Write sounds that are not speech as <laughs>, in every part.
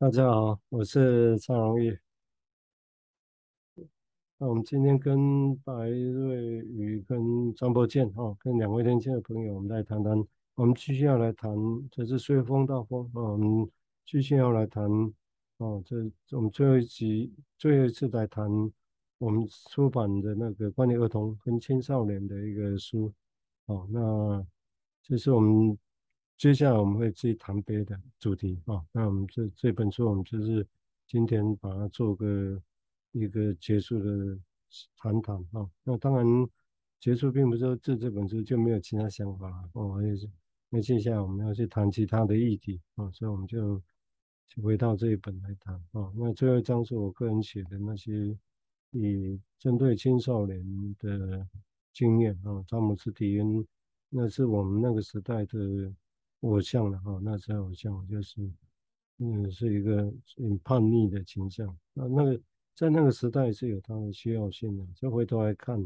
大家好，我是张荣义。那我们今天跟白瑞宇、跟张伯健哈，跟两位年轻的朋友，我们来谈谈。我们继续要来谈，这是随风大风啊。我们继续要来谈哦，这我们最后一集、最后一次来谈我们出版的那个关于儿童跟青少年的一个书。哦，那这是我们。接下来我们会继续谈别的主题啊，那我们这这本书我们就是今天把它做个一个结束的谈谈啊。那当然结束并不是说这这本书就没有其他想法了哦，也是那接下来我们要去谈其他的议题啊，所以我们就回到这一本来谈啊。那最后一章是我个人写的那些以针对青少年的经验啊，詹姆斯·迪恩，那是我们那个时代的。偶像了哈，那时候偶像就是，嗯，是一个很叛逆的倾向。那那个在那个时代是有它的需要性的。就回头来看，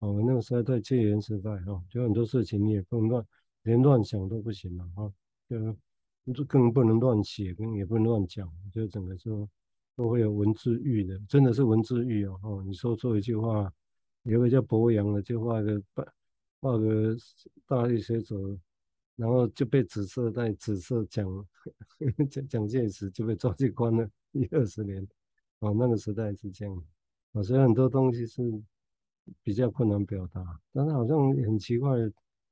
哦，那个时代在戒严时代哈，就很多事情你也不能乱，连乱想都不行了哈，就就更不能乱写，更也不能乱讲，就整个说都会有文字狱的，真的是文字狱哦。哦，你说错一句话，有个叫博洋的就画个画个大力水手。然后就被紫色带紫色蒋 <laughs> 蒋蒋介石就被抓去关了一二十年，哦，那个时代是这样，啊，所以很多东西是比较困难表达，但是好像很奇怪，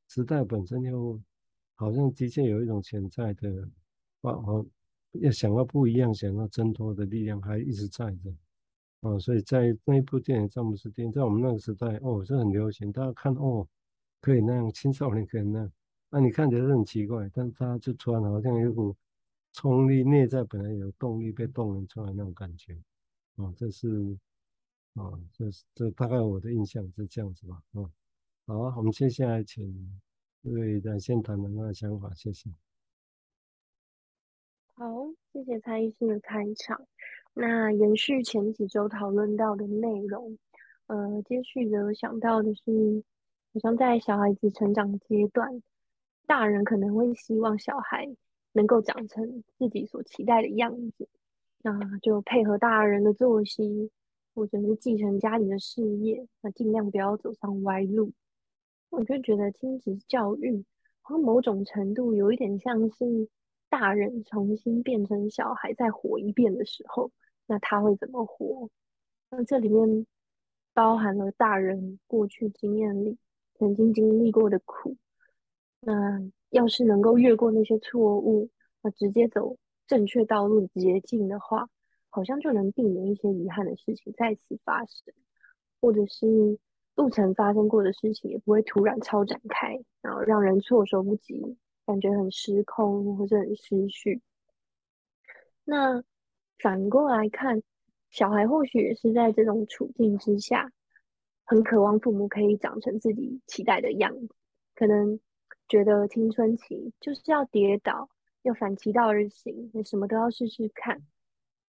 时代本身又好像的确有一种潜在的，啊，哦，要想要不一样，想要挣脱的力量还一直在的，啊，所以在那一部电影《詹姆斯电影》在我们那个时代，哦，是很流行，大家看哦，可以那样，青少年可以那样。那、你看起来是很奇怪，但他就突然好像有股冲力，内在本来有动力被动员出来那种感觉，哦，这是，哦，这是这大概我的印象是这样子吧，哦，好，我们接下来请瑞来先谈谈他的想法，谢谢。好，谢谢蔡医师的开场。那延续前几周讨论到的内容，呃，接续的想到的是，好像在小孩子成长阶段。大人可能会希望小孩能够长成自己所期待的样子，那就配合大人的作息，或者是继承家里的事业，那尽量不要走上歪路。我就觉得亲子教育，好像某种程度有一点像是大人重新变成小孩再活一遍的时候，那他会怎么活？那这里面包含了大人过去经验里曾经经历过的苦。那要是能够越过那些错误，那直接走正确道路捷径的话，好像就能避免一些遗憾的事情再次发生，或者是不曾发生过的事情也不会突然超展开，然后让人措手不及，感觉很失控或者很失序。那反过来看，小孩或许也是在这种处境之下，很渴望父母可以长成自己期待的样子，可能。觉得青春期就是要跌倒，要反其道而行，你什么都要试试看，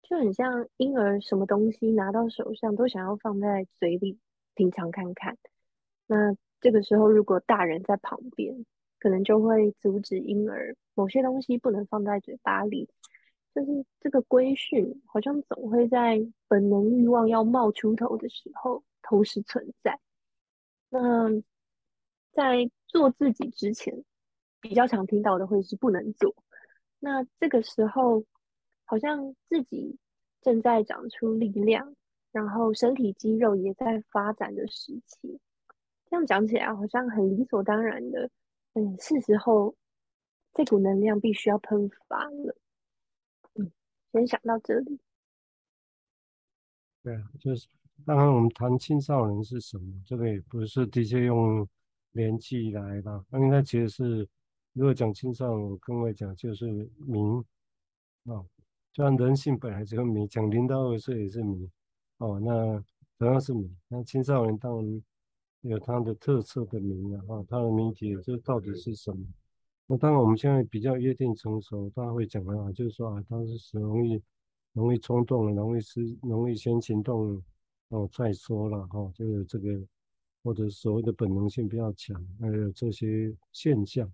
就很像婴儿，什么东西拿到手上都想要放在嘴里品尝看看。那这个时候，如果大人在旁边，可能就会阻止婴儿某些东西不能放在嘴巴里。就是这个规训，好像总会在本能欲望要冒出头的时候同时存在。那在做自己之前，比较常听到的会是不能做。那这个时候，好像自己正在长出力量，然后身体肌肉也在发展的时期。这样讲起来，好像很理所当然的。嗯，是时候这股能量必须要喷发了。嗯，先想到这里。对啊，就是当然我们谈青少年是什么，这个也不是的确用。年纪来吧，那应该其实是，如果讲青少年，我跟我讲就是迷哦，就像人性本来就迷，讲零到二岁也是迷哦，那同样是迷，那青少年当然有他的特色的迷啊，哈，它的谜题这到底是什么？那当然我们现在比较约定成熟，大家会讲的啊，就是说啊，他是容易容易冲动，容易是容易先行动哦，再说了哈，就有这个。或者所谓的本能性比较强，还有这些现象，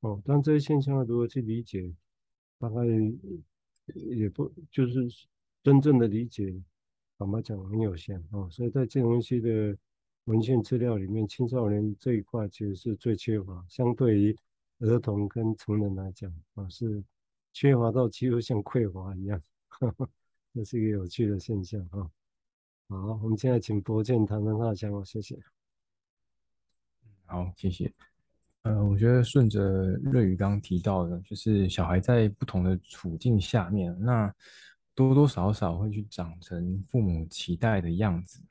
哦，但这些现象如何去理解，大概也不就是真正的理解，坦白讲很有限哦。所以在建文西的文献资料里面，青少年这一块其实是最缺乏，相对于儿童跟成人来讲啊，是缺乏到几乎像匮乏一样，呵呵，这是一个有趣的现象啊。好，我们现在请博建谈谈他的想法，谢谢。好，谢谢。呃，我觉得顺着瑞宇刚刚提到的，就是小孩在不同的处境下面，那多多少少会去长成父母期待的样子。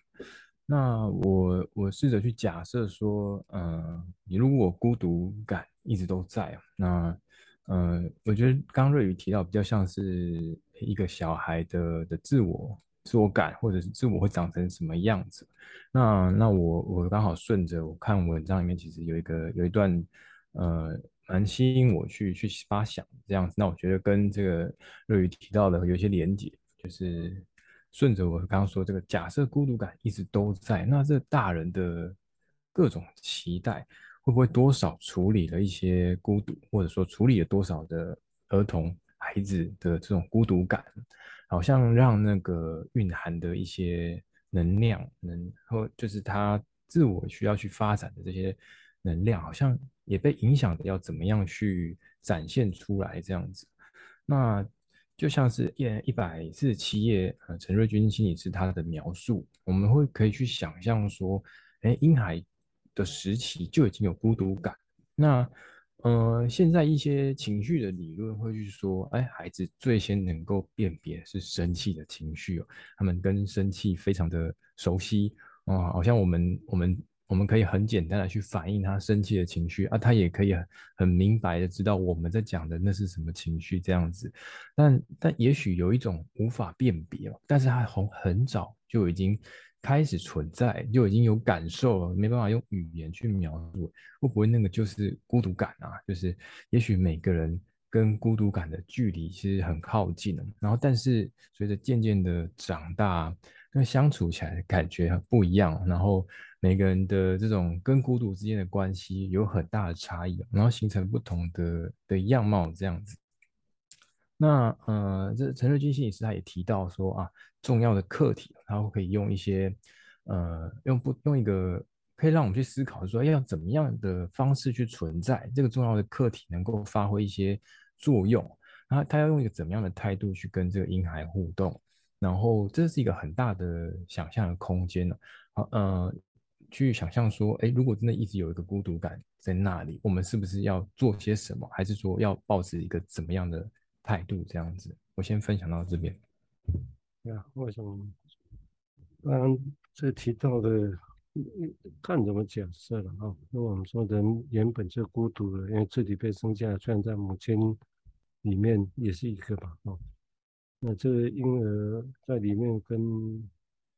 那我我试着去假设说，呃，你如果孤独感一直都在，那呃，我觉得刚刚瑞宇提到比较像是一个小孩的的自我。自我感或者是自我会长成什么样子？那那我我刚好顺着我看文章里面，其实有一个有一段呃蛮吸引我去去发想这样子。那我觉得跟这个瑞宇提到的有一些连结，就是顺着我刚刚说这个假设孤独感一直都在，那这大人的各种期待会不会多少处理了一些孤独，或者说处理了多少的儿童孩子的这种孤独感？好像让那个蕴含的一些能量，能或就是他自我需要去发展的这些能量，好像也被影响的，要怎么样去展现出来这样子。那就像是页一百四十七页，呃，陈瑞军心理师他的描述，我们会可以去想象说，哎，婴孩的时期就已经有孤独感，那。呃，现在一些情绪的理论会去说，哎，孩子最先能够辨别是生气的情绪哦，他们跟生气非常的熟悉啊，好像我们我们我们可以很简单的去反映他生气的情绪啊，他也可以很很明白的知道我们在讲的那是什么情绪这样子，但但也许有一种无法辨别哦，但是他从很早就已经。开始存在就已经有感受了，没办法用语言去描述，会不会那个就是孤独感啊？就是也许每个人跟孤独感的距离其实很靠近，然后但是随着渐渐的长大，那相处起来的感觉很不一样，然后每个人的这种跟孤独之间的关系有很大的差异，然后形成不同的的样貌这样子。那呃，这陈瑞军心理师他也提到说啊，重要的课题，他会可以用一些呃，用不用一个可以让我们去思考说，要怎么样的方式去存在这个重要的课题，能够发挥一些作用。然后他要用一个怎么样的态度去跟这个婴孩互动，然后这是一个很大的想象的空间呢。好，呃，去想象说，哎，如果真的一直有一个孤独感在那里，我们是不是要做些什么，还是说要抱持一个怎么样的？态度这样子，我先分享到这边。呀，为什么？刚刚这提到的，看怎么假设了啊？那我们说人原本就孤独了，因为自己被生下来，虽然在母亲里面也是一个吧，哦。那这个婴儿在里面跟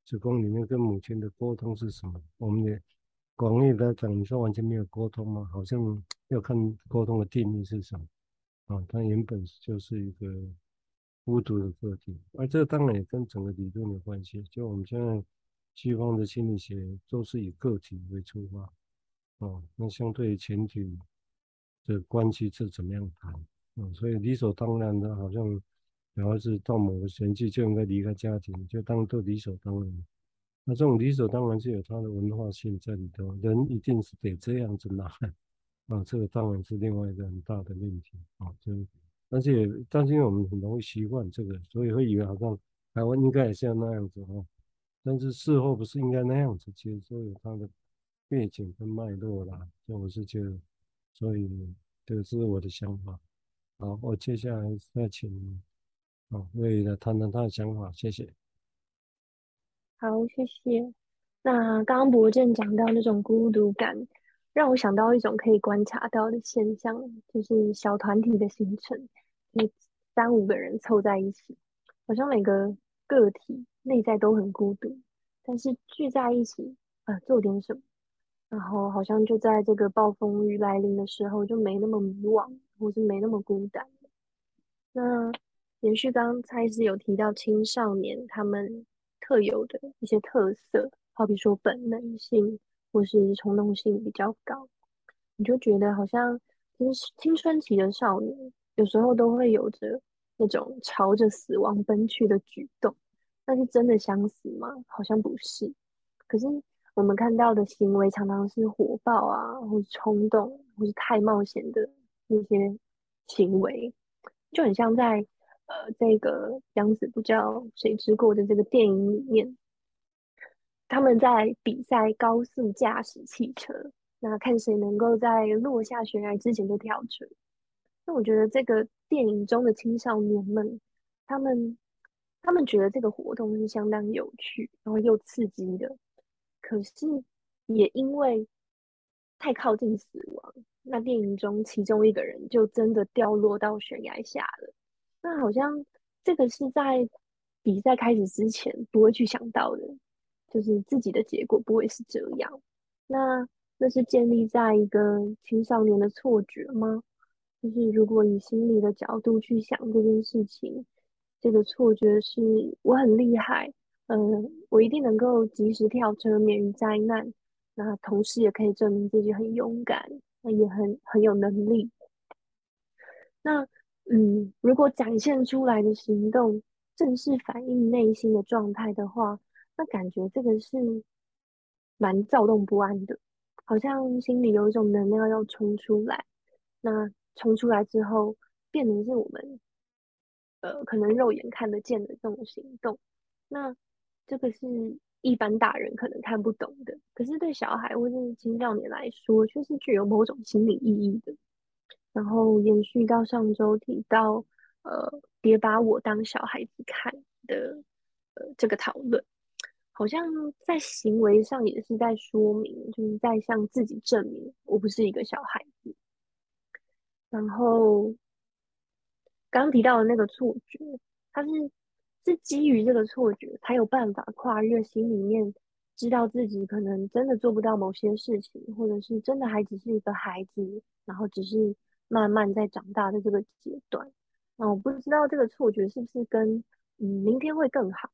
子宫里面跟母亲的沟通是什么？我们也广义来讲，你说完全没有沟通吗？好像要看沟通的定义是什么。啊，他原本就是一个孤独的个体，而这当然也跟整个理论有关系。就我们现在西方的心理学都是以个体为出发，哦，那相对于群体的关系是怎么样谈？啊，所以理所当然的，好像小孩子到某个年纪就应该离开家庭，就当做理所当然。那这种理所当然是有它的文化性在里头，人一定是得这样子拿。啊，这个当然是另外一个很大的问题啊，就，但是也，但是因为我们很容易习惯这个，所以会以为好像台湾应该也像那样子哈，但是事后不是应该那样子，其实都有它的背景跟脉络啦，所以我是觉得，所以这个是我的想法。好，我接下来再请啊瑞宇来谈谈他的想法，谢谢。好，谢谢。那刚刚博建讲到那种孤独感。让我想到一种可以观察到的现象，就是小团体的形成，你三五个人凑在一起，好像每个个体内在都很孤独，但是聚在一起，啊，做点什么，然后好像就在这个暴风雨来临的时候，就没那么迷惘，或是没那么孤单。那延续刚才是有提到青少年他们特有的一些特色，好比说本能性。或是冲动性比较高，你就觉得好像其实青春期的少年有时候都会有着那种朝着死亡奔去的举动。那是真的想死吗？好像不是。可是我们看到的行为常常是火爆啊，或是冲动，或是太冒险的那些行为，就很像在呃这个养子不教谁之过的这个电影里面，他们在比赛高速驾驶汽车，那看谁能够在落下悬崖之前就跳车。那我觉得这个电影中的青少年们，他们。他们觉得这个活动是相当有趣，然后又刺激的，可是也因为太靠近死亡，那电影中其中一个人就真的掉落到悬崖下了。那好像这个是在比赛开始之前不会去想到的，就是自己的结果不会是这样。那那是建立在一个青少年的错觉吗？就是如果以心理的角度去想这件事情。这个错觉是我很厉害，嗯、我一定能够及时跳车免于灾难。那同时也可以证明自己很勇敢，那也很很有能力。那嗯，如果展现出来的行动正是反映内心的状态的话，那感觉这个是蛮躁动不安的，好像心里有一种能量要冲出来。那冲出来之后，变成是我们。呃，可能肉眼看得见的这种行动，那这个是一般大人可能看不懂的，可是对小孩或者是青少年来说，却是具有某种心理意义的。然后延续到上周提到，呃，别把我当小孩子看的，呃，这个讨论，好像在行为上也是在说明，就是在向自己证明我不是一个小孩子。然后。刚提到的那个错觉，它是是基于这个错觉，才有办法跨越心里面知道自己可能真的做不到某些事情，或者是真的还只是一个孩子，然后只是慢慢在长大的这个阶段。那我不知道这个错觉是不是跟嗯明天会更好，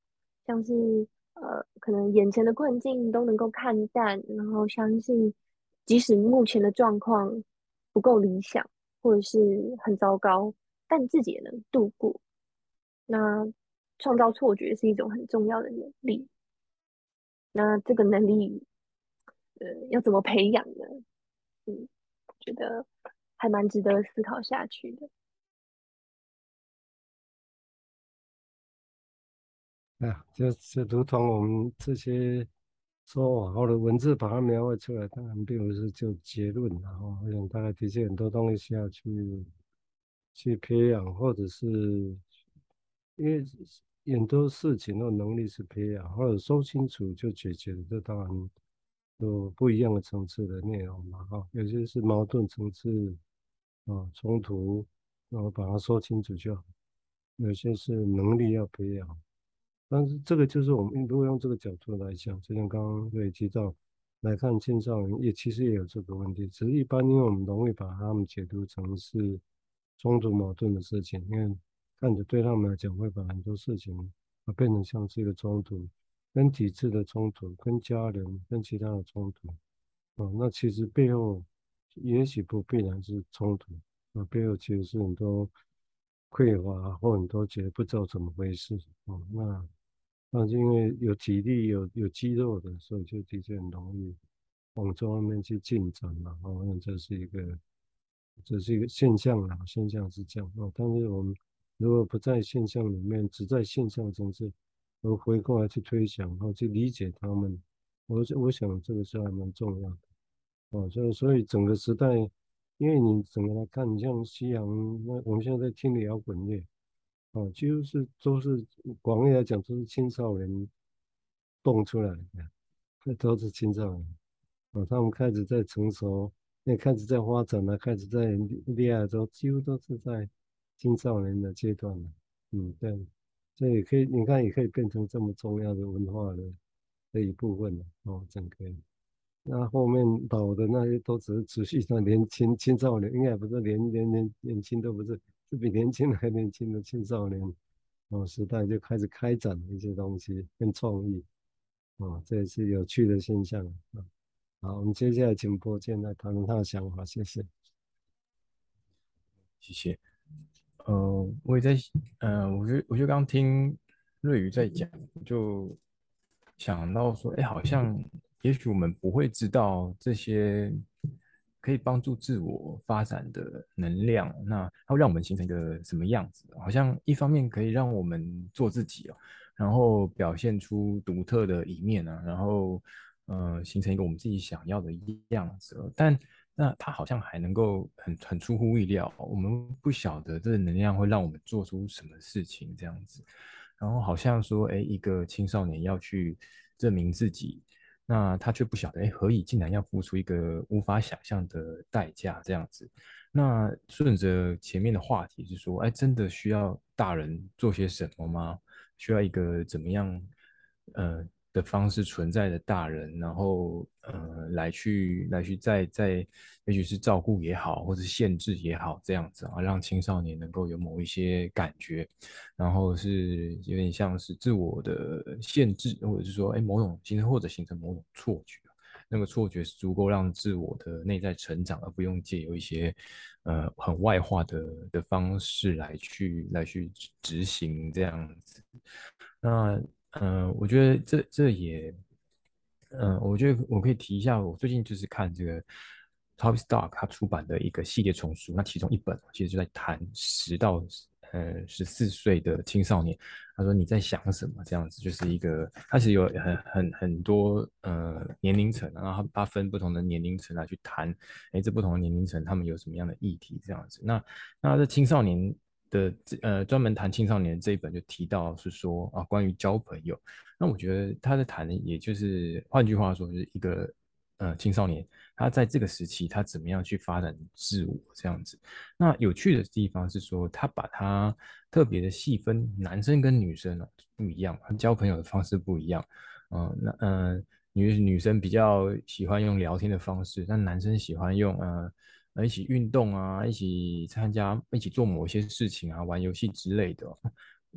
像是呃可能眼前的困境都能够看淡，然后相信即使目前的状况不够理想，或者是很糟糕。但自己也能度过。那创造错觉是一种很重要的能力。那这个能力，呃，要怎么培养呢？嗯，觉得还蛮值得思考下去的。啊，就就如同我们这些说法或者文字把它描绘出来，当然并不是就结论，然后我想大概的确很多东西需要去。去培养，或者是因为很多事情的能力是培养，或者说清楚就解决，这当然有不一样的层次的内容嘛，哈，有些是矛盾层次啊，冲突，然后把它说清楚就好；有些是能力要培养，但是这个就是我们如果用这个角度来讲，就像刚刚也提到来看青少年，也其实也有这个问题，只是一般因为我们容易把他们解读成是。冲突矛盾的事情，因为看着对他们来讲，会把很多事情啊变成像是一个冲突，跟体制的冲突，跟家人，跟其他的冲突，啊，那其实背后也许不必然是冲突，啊，背后其实是很多匮乏或很多觉得不知道怎么回事，啊，那那是因为有体力有有肌肉的，所以就的确很容易往这方面去进展嘛，好像这是一个。这是一个现象啊，现象是这样啊。但是我们如果不在现象里面，只在现象中是，而回过来去推想，然后去理解他们，我我想这个是还蛮重要的啊。所以所以整个时代，因为你整个来看，你像西洋，那我们现在在听的摇滚乐哦，几乎是都是广义来讲都是青少年动出来的，这都是青少年哦，他们开始在成熟。也开始在发展了，开始在恋爱中，几乎都是在青少年的阶段了。嗯，对，这也可以，你看也可以变成这么重要的文化的的一部分了。哦，整个，那后面老的那些都只是持续在年轻青少年，应该不是年年年年轻都不是，是比年轻还年轻的青少年哦时代就开始开展一些东西跟创意，哦，这也是有趣的现象啊。好，我们接下来请柏健来谈谈他的想法，谢谢。谢谢。呃，我也在，呃，我就，我就刚听瑞宇在讲，就想到说，哎，好像也许我们不会知道这些可以帮助自我发展的能量，那它会让我们形成一个什么样子？好像一方面可以让我们做自己哦，然后表现出独特的一面啊，然后，呃，形成一个我们自己想要的样子，但。那它好像还能够很很出乎意料，我们不晓得这个能量会让我们做出什么事情这样子，然后好像说，哎，一个青少年要去证明自己，那他却不晓得，哎，何以竟然要付出一个无法想象的代价这样子。那顺着前面的话题是说，哎，真的需要大人做些什么吗？需要一个怎么样，呃？的方式存在的大人，然后呃，来去来去在在，也许是照顾也好，或者限制也好，这样子啊，让青少年能够有某一些感觉，然后是有点像是自我的限制，或者是说，哎，某种形成或者形成某种错觉，那个错觉是足够让自我的内在成长，而不用借由一些呃很外化的的方式来去来去执行这样子，那。嗯、我觉得这这也，嗯、我觉得我可以提一下，我最近就是看这个 t o p Stark 他出版的一个系列丛书，那其中一本其实就在谈十到呃十四岁的青少年，他说你在想什么这样子，就是一个，他其实有很很很多呃年龄层，然后他分不同的年龄层来去谈，哎，这不同的年龄层他们有什么样的议题这样子，那那这青少年。的呃，专门谈青少年这一本就提到是说啊，关于交朋友。那我觉得他在谈，也就是换句话说，就是一个呃青少年，他在这个时期他怎么样去发展自我这样子。那有趣的地方是说，他把他特别的细分，男生跟女生啊不一样，他交朋友的方式不一样。嗯、那嗯、女女生比较喜欢用聊天的方式，但男生喜欢用呃。一起运动啊，一起参加，一起做某些事情啊，玩游戏之类的，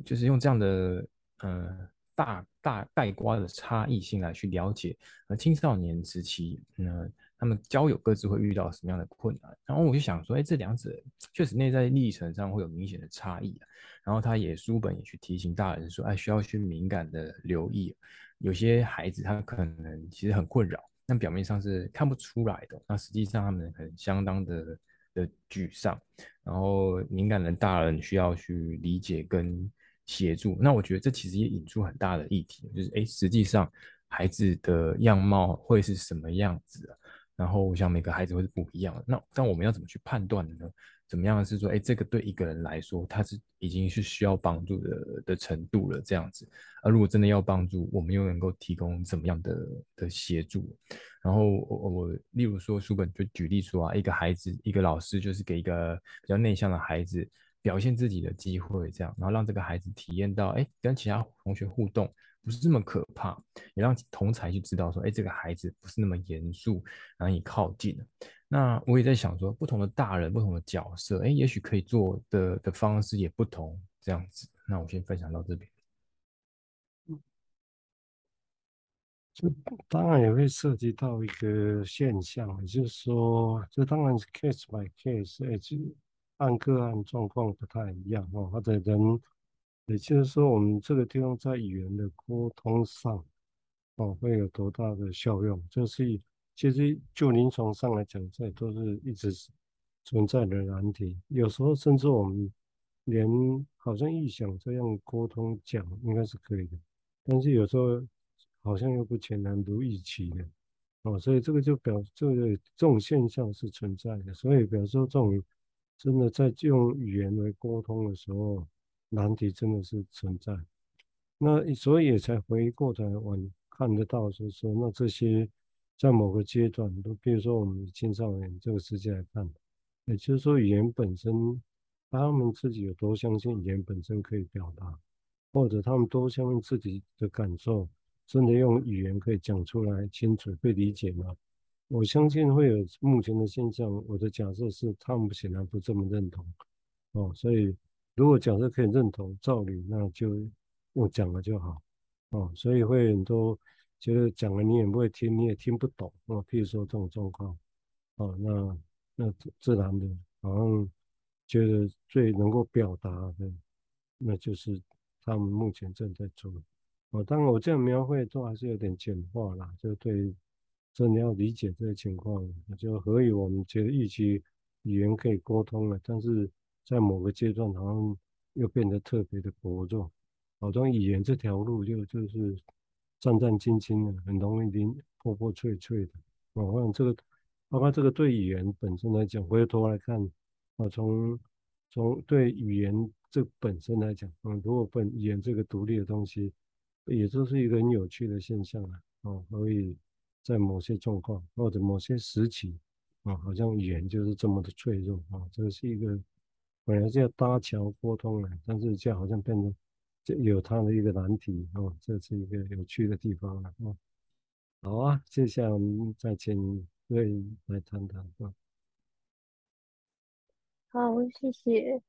就是用这样的呃大大概括的差异性来去了解，呃青少年时期，呢，他们交友各自会遇到什么样的困难。然后我就想说，哎，这两者确实内在历程上会有明显的差异。然后他也书本也去提醒大人说，哎，需要去敏感的留意，有些孩子他可能其实很困扰。那表面上是看不出来的，那实际上他们可能相当的的沮丧，然后敏感的大人需要去理解跟协助。那我觉得这其实也引出很大的议题，就是诶，实际上孩子的样貌会是什么样子啊？然后我想每个孩子会是不一样的。那但我们要怎么去判断呢？怎么样是说，哎，这个对一个人来说，他是已经是需要帮助的的程度了，这样子。而如果真的要帮助，我们又能够提供怎么样的的协助？然后我我例如说，书本就举例说啊，一个孩子，一个老师就是给一个比较内向的孩子表现自己的机会，这样，然后让这个孩子体验到，哎，跟其他同学互动不是这么可怕，也让同才去知道说，哎，这个孩子不是那么严肃，难以靠近。那我也在想说，不同的大人，不同的角色，哎，也许可以做的的方式也不同，这样子。那我先分享到这边。这当然也会涉及到一个现象，也就是说，这当然是 case by case，哎，就按个案状况不太一样哦。或者人，也就是说，我们这个地方在语言的沟通上，哦，会有多大的效用？就是。其实就临床上来讲，这都是一直存在的难题。有时候甚至我们连好像预想这样沟通讲应该是可以的，但是有时候好像又不全然如预期的哦。所以这个就表这个这种现象是存在的。所以表示说这种真的在用语言来沟通的时候，难题真的是存在。那所以也才回过头来我看得到，就是说那这些。在某个阶段，都比如说我们青少年这个世界来看，也就是说语言本身，他们自己有多相信语言本身可以表达，或者他们多相信自己的感受，真的用语言可以讲出来清楚被理解吗？我相信会有目前的现象。我的假设是，他们显然不这么认同。哦，所以如果假设可以认同，照理那就用讲了就好。哦，所以会很多。觉得讲了你也不会听，你也听不懂哦。譬如说这种状况，哦，那那自然的，好像觉得最能够表达的，那就是他们目前正在做。哦，当然我这样描绘都还是有点简化啦，就对，真的要理解这个情况，就何以我们觉得预期语言可以沟通了，但是在某个阶段好像又变得特别的薄弱，好像语言这条路就就是战战兢兢的，很容易零破破碎碎的。哦，我想这个，包括这个对语言本身来讲，回头来看，啊，从从对语言这本身来讲，嗯，如果本语言这个独立的东西。也就是一个很有趣的现象啊，所以在某些状况或者某些时期，啊，好像语言就是这么的脆弱啊，这是一个本来是要搭桥沟通的，但是就好像变成就有它的一个难题啊，这是一个有趣的地方了啊。好啊，接下来我们再请瑞来谈谈吧。好，谢谢。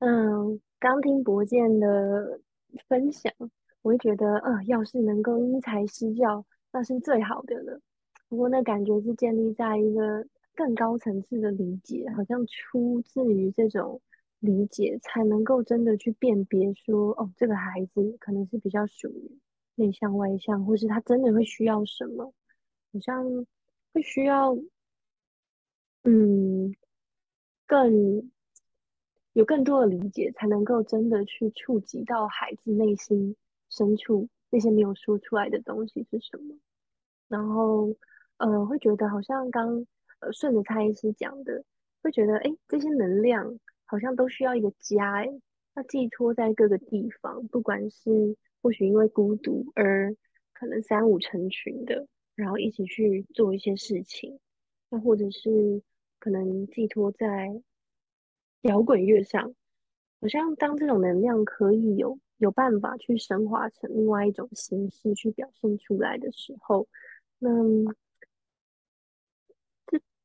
嗯，刚听博建的分享。我就觉得，呃，要是能够因材施教，那是最好的了。不过那感觉是建立在一个更高层次的理解，好像出自于这种理解，才能够真的去辨别说，哦，这个孩子可能是比较属于内向外向，或是他真的会需要什么，好像会需要，嗯，更有更多的理解，才能够真的去触及到孩子内心。深处那些没有说出来的东西是什么？然后，呃，会觉得好像刚呃顺着蔡医师讲的，会觉得哎，这些能量好像都需要一个家，哎，它寄托在各个地方，不管是或许因为孤独而可能三五成群的，然后一起去做一些事情，那或者是可能寄托在摇滚乐上，好像当这种能量可以有。有办法去升华成另外一种形式去表现出来的时候，那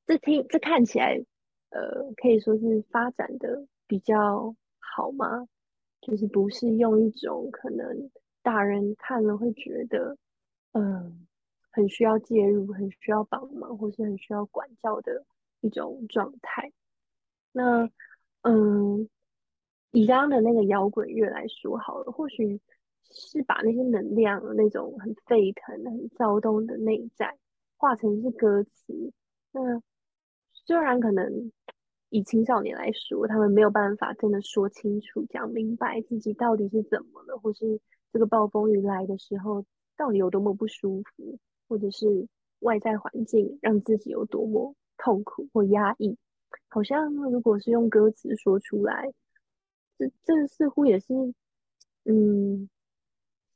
这听这看起来，呃，可以说是发展的比较好吗？就是不是用一种可能大人看了会觉得，嗯、很需要介入、很需要帮忙，或是很需要管教的一种状态。那，嗯。以刚刚的那个摇滚乐来说好了，或许是把那些能量、那种很沸腾、很躁动的内在，化成是歌词。那虽然可能以青少年来说，他们没有办法真的说清楚、讲明白自己到底是怎么了，或是这个暴风雨来的时候到底有多么不舒服，或者是外在环境让自己有多么痛苦或压抑。好像如果是用歌词说出来。这这似乎也是，嗯，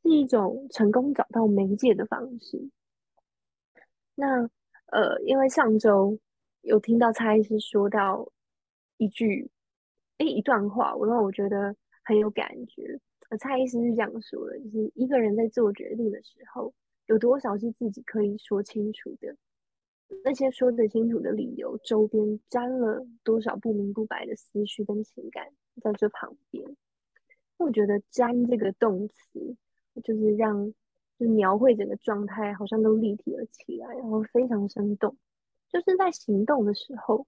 是一种成功找到媒介的方式。那呃，因为上周有听到蔡医师说到一句，诶，一段话，我让我觉得很有感觉。蔡医师是这样说的，就是一个人在做决定的时候，有多少是自己可以说清楚的？那些说得清楚的理由，周边沾了多少不明不白的思绪跟情感？在这旁边，我觉得“沾”这个动词，就是让，就描绘整个状态，好像都立体了起来，然后非常生动。就是在行动的时候，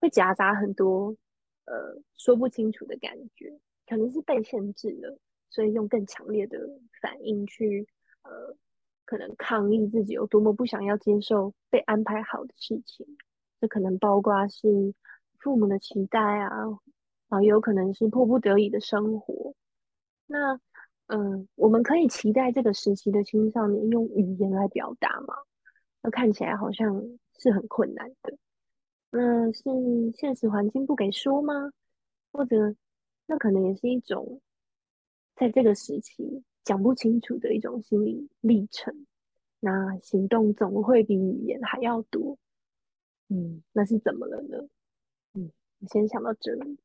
会夹杂很多呃说不清楚的感觉，可能是被限制了，所以用更强烈的反应去呃，可能抗议自己有多么不想要接受被安排好的事情。这可能包括是父母的期待啊。啊，也有可能是迫不得已的生活。那，嗯、我们可以期待这个时期的青少年用语言来表达吗？那看起来好像是很困难的。那是现实环境不给说吗？或者，那可能也是一种在这个时期讲不清楚的一种心理历程。那行动总会比语言还要多。嗯，那是怎么了呢？嗯，我先想到这里。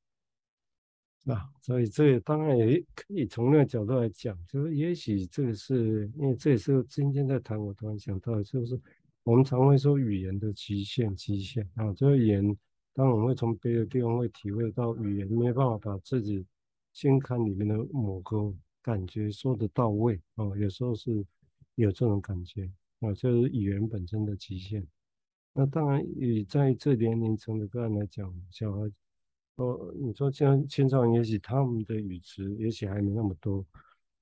啊，所以这当然也可以从那个角度来讲，就是也许这个是因为这也是今天在谈，我突然想到，就是我们常会说语言的极限，极限啊，这个语言，当我们会从别的地方会体会到语言没办法把自己心坎里面的某个感觉说得到位啊，有时候是有这种感觉啊，就是语言本身的极限。那当然，以在这年龄层的个案来讲，小孩。哦，你说像青少年，也许他们的语词也许还没那么多，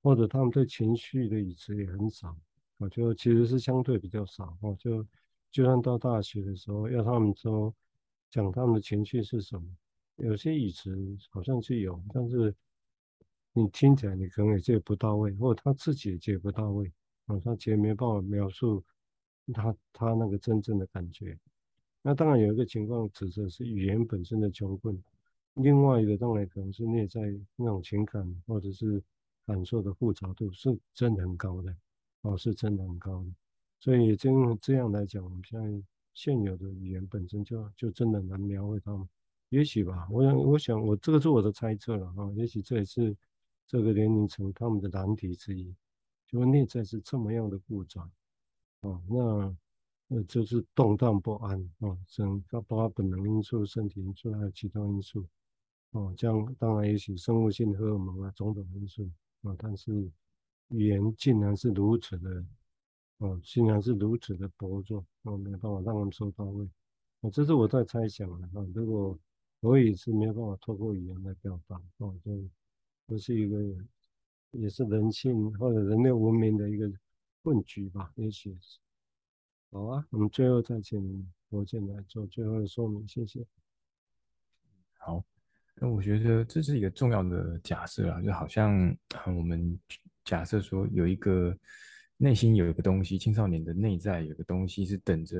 或者他们对情绪的语词也很少，我觉得其实是相对比较少。哦，就就算到大学的时候，要他们说讲他们的情绪是什么，有些语词好像是有，但是你听起来你可能也接不到位，或者他自己也接不到位，啊，他其实没办法描述他他那个真正的感觉。那当然有一个情况指的是语言本身的穷困。另外一个当然可能是内在那种情感或者是感受的复杂度是真的很高的，哦，是真的很高的。所以这这样来讲，我们现在现有的语言本身就就真的难描绘他们。也许吧，我想，我想我这个是我的猜测了哈。也许这也是这个年龄层他们的难题之一，就内在是这么样的故障，哦，那呃就是动荡不安啊，整个包括本能因素、身体因素还有其他因素。哦，这样当然也许生物性荷尔蒙啊，种种因素啊，但是语言竟然是如此的，哦，竟然是如此的薄弱，哦，没有办法让他们说到位，哦，这是我在猜想的啊。如果我也是没有办法透过语言来表达，哦，这这是一个也是人性或者人类文明的一个困局吧，也许是。好啊，我们最后再请罗健来做最后的说明，谢谢。好。那我觉得这是一个重要的假设啊，就好像我们假设说有一个内心有一个东西，青少年的内在有个东西是等着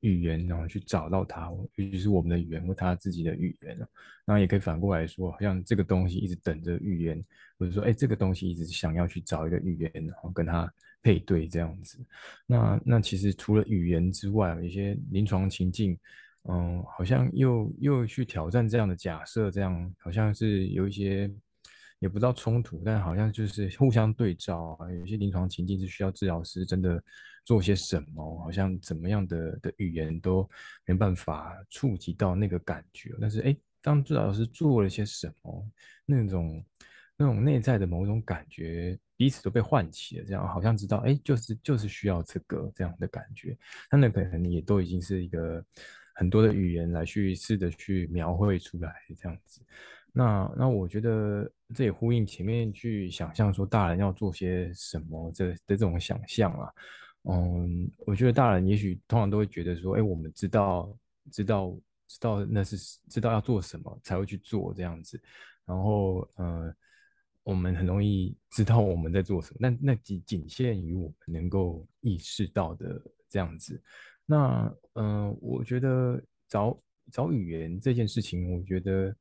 语言，然后去找到它，尤其是我们的语言或他自己的语言。那也可以反过来说，好像这个东西一直等着语言，或者说，哎，这个东西一直想要去找一个语言，然后跟它配对这样子。那那其实除了语言之外，有一些临床情境。嗯，好像又又去挑战这样的假设，这样好像是有一些也不知道冲突，但好像就是 <laughs> 互相对照啊。有些临床情境是需要治疗师真的做些什么，好像怎么样的的语言都没办法触及到那个感觉。但是哎，当治疗师做了些什么，那种那种内在的某种感觉，彼此都被唤起了，这样好像知道哎，就是就是需要这个这样的感觉。那那可能也都已经是一个。很多的语言来去试着去描绘出来这样子，那那我觉得这也呼应前面去想象说大人要做些什么这的这种想象啊，嗯，我觉得大人也许通常都会觉得说，哎，我们知道知道知道那是知道要做什么才会去做这样子，然后呃，我们很容易知道我们在做什么，但那仅仅限于我们能够意识到的这样子。那嗯、我觉得找找语言这件事情，我觉得，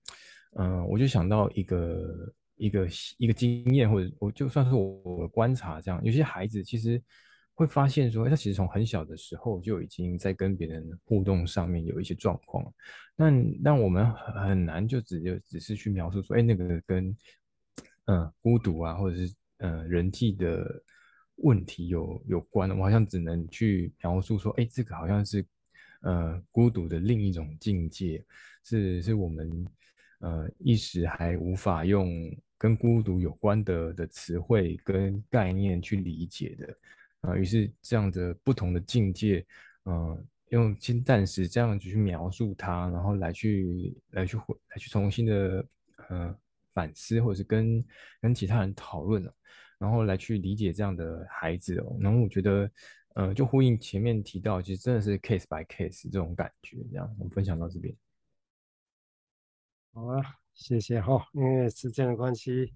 嗯、我就想到一个一个一个经验，或者我就算是我观察这样，有些孩子其实会发现说，他其实从很小的时候就已经在跟别人互动上面有一些状况，那那我们很难就只就只是去描述说，哎，那个跟嗯、呃、孤独啊，或者是、呃、人际的。问题有有关，我好像只能去描述说，哎，这个好像是，呃，孤独的另一种境界，是是我们，呃，一时还无法用跟孤独有关的的词汇跟概念去理解的，啊、呃，于是这样的不同的境界，呃，用轻暂时这样子去描述它，然后来去来去来去重新的呃反思，或者是跟跟其他人讨论了。然后来去理解这样的孩子哦，然后我觉得，呃，就呼应前面提到，其实真的是 case by case 这种感觉，这样我们分享到这边。好啊，谢谢哈，因为时间的关系，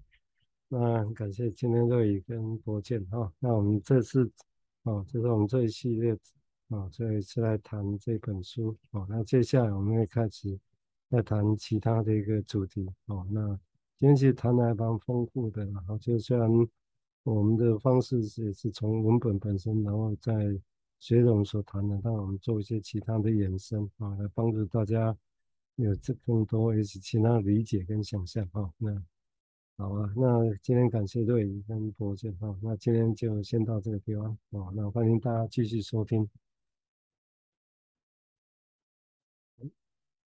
那感谢今天乐宇跟博建哈，那我们这次，哦，这是我们这一系列，啊，这一次来谈这本书，哦，那接下来我们会开始再谈其他的一个主题，哦，那今天其实谈的还蛮丰富的，然后就虽然。我们的方式也是从文本本身，然后再随着我们所谈的，让我们做一些其他的延伸啊，来帮助大家有这更多一些其他的理解跟想象啊。那好啊，那今天感谢瑞宇跟博健啊，那今天就先到这个地方哦，那欢迎大家继续收听。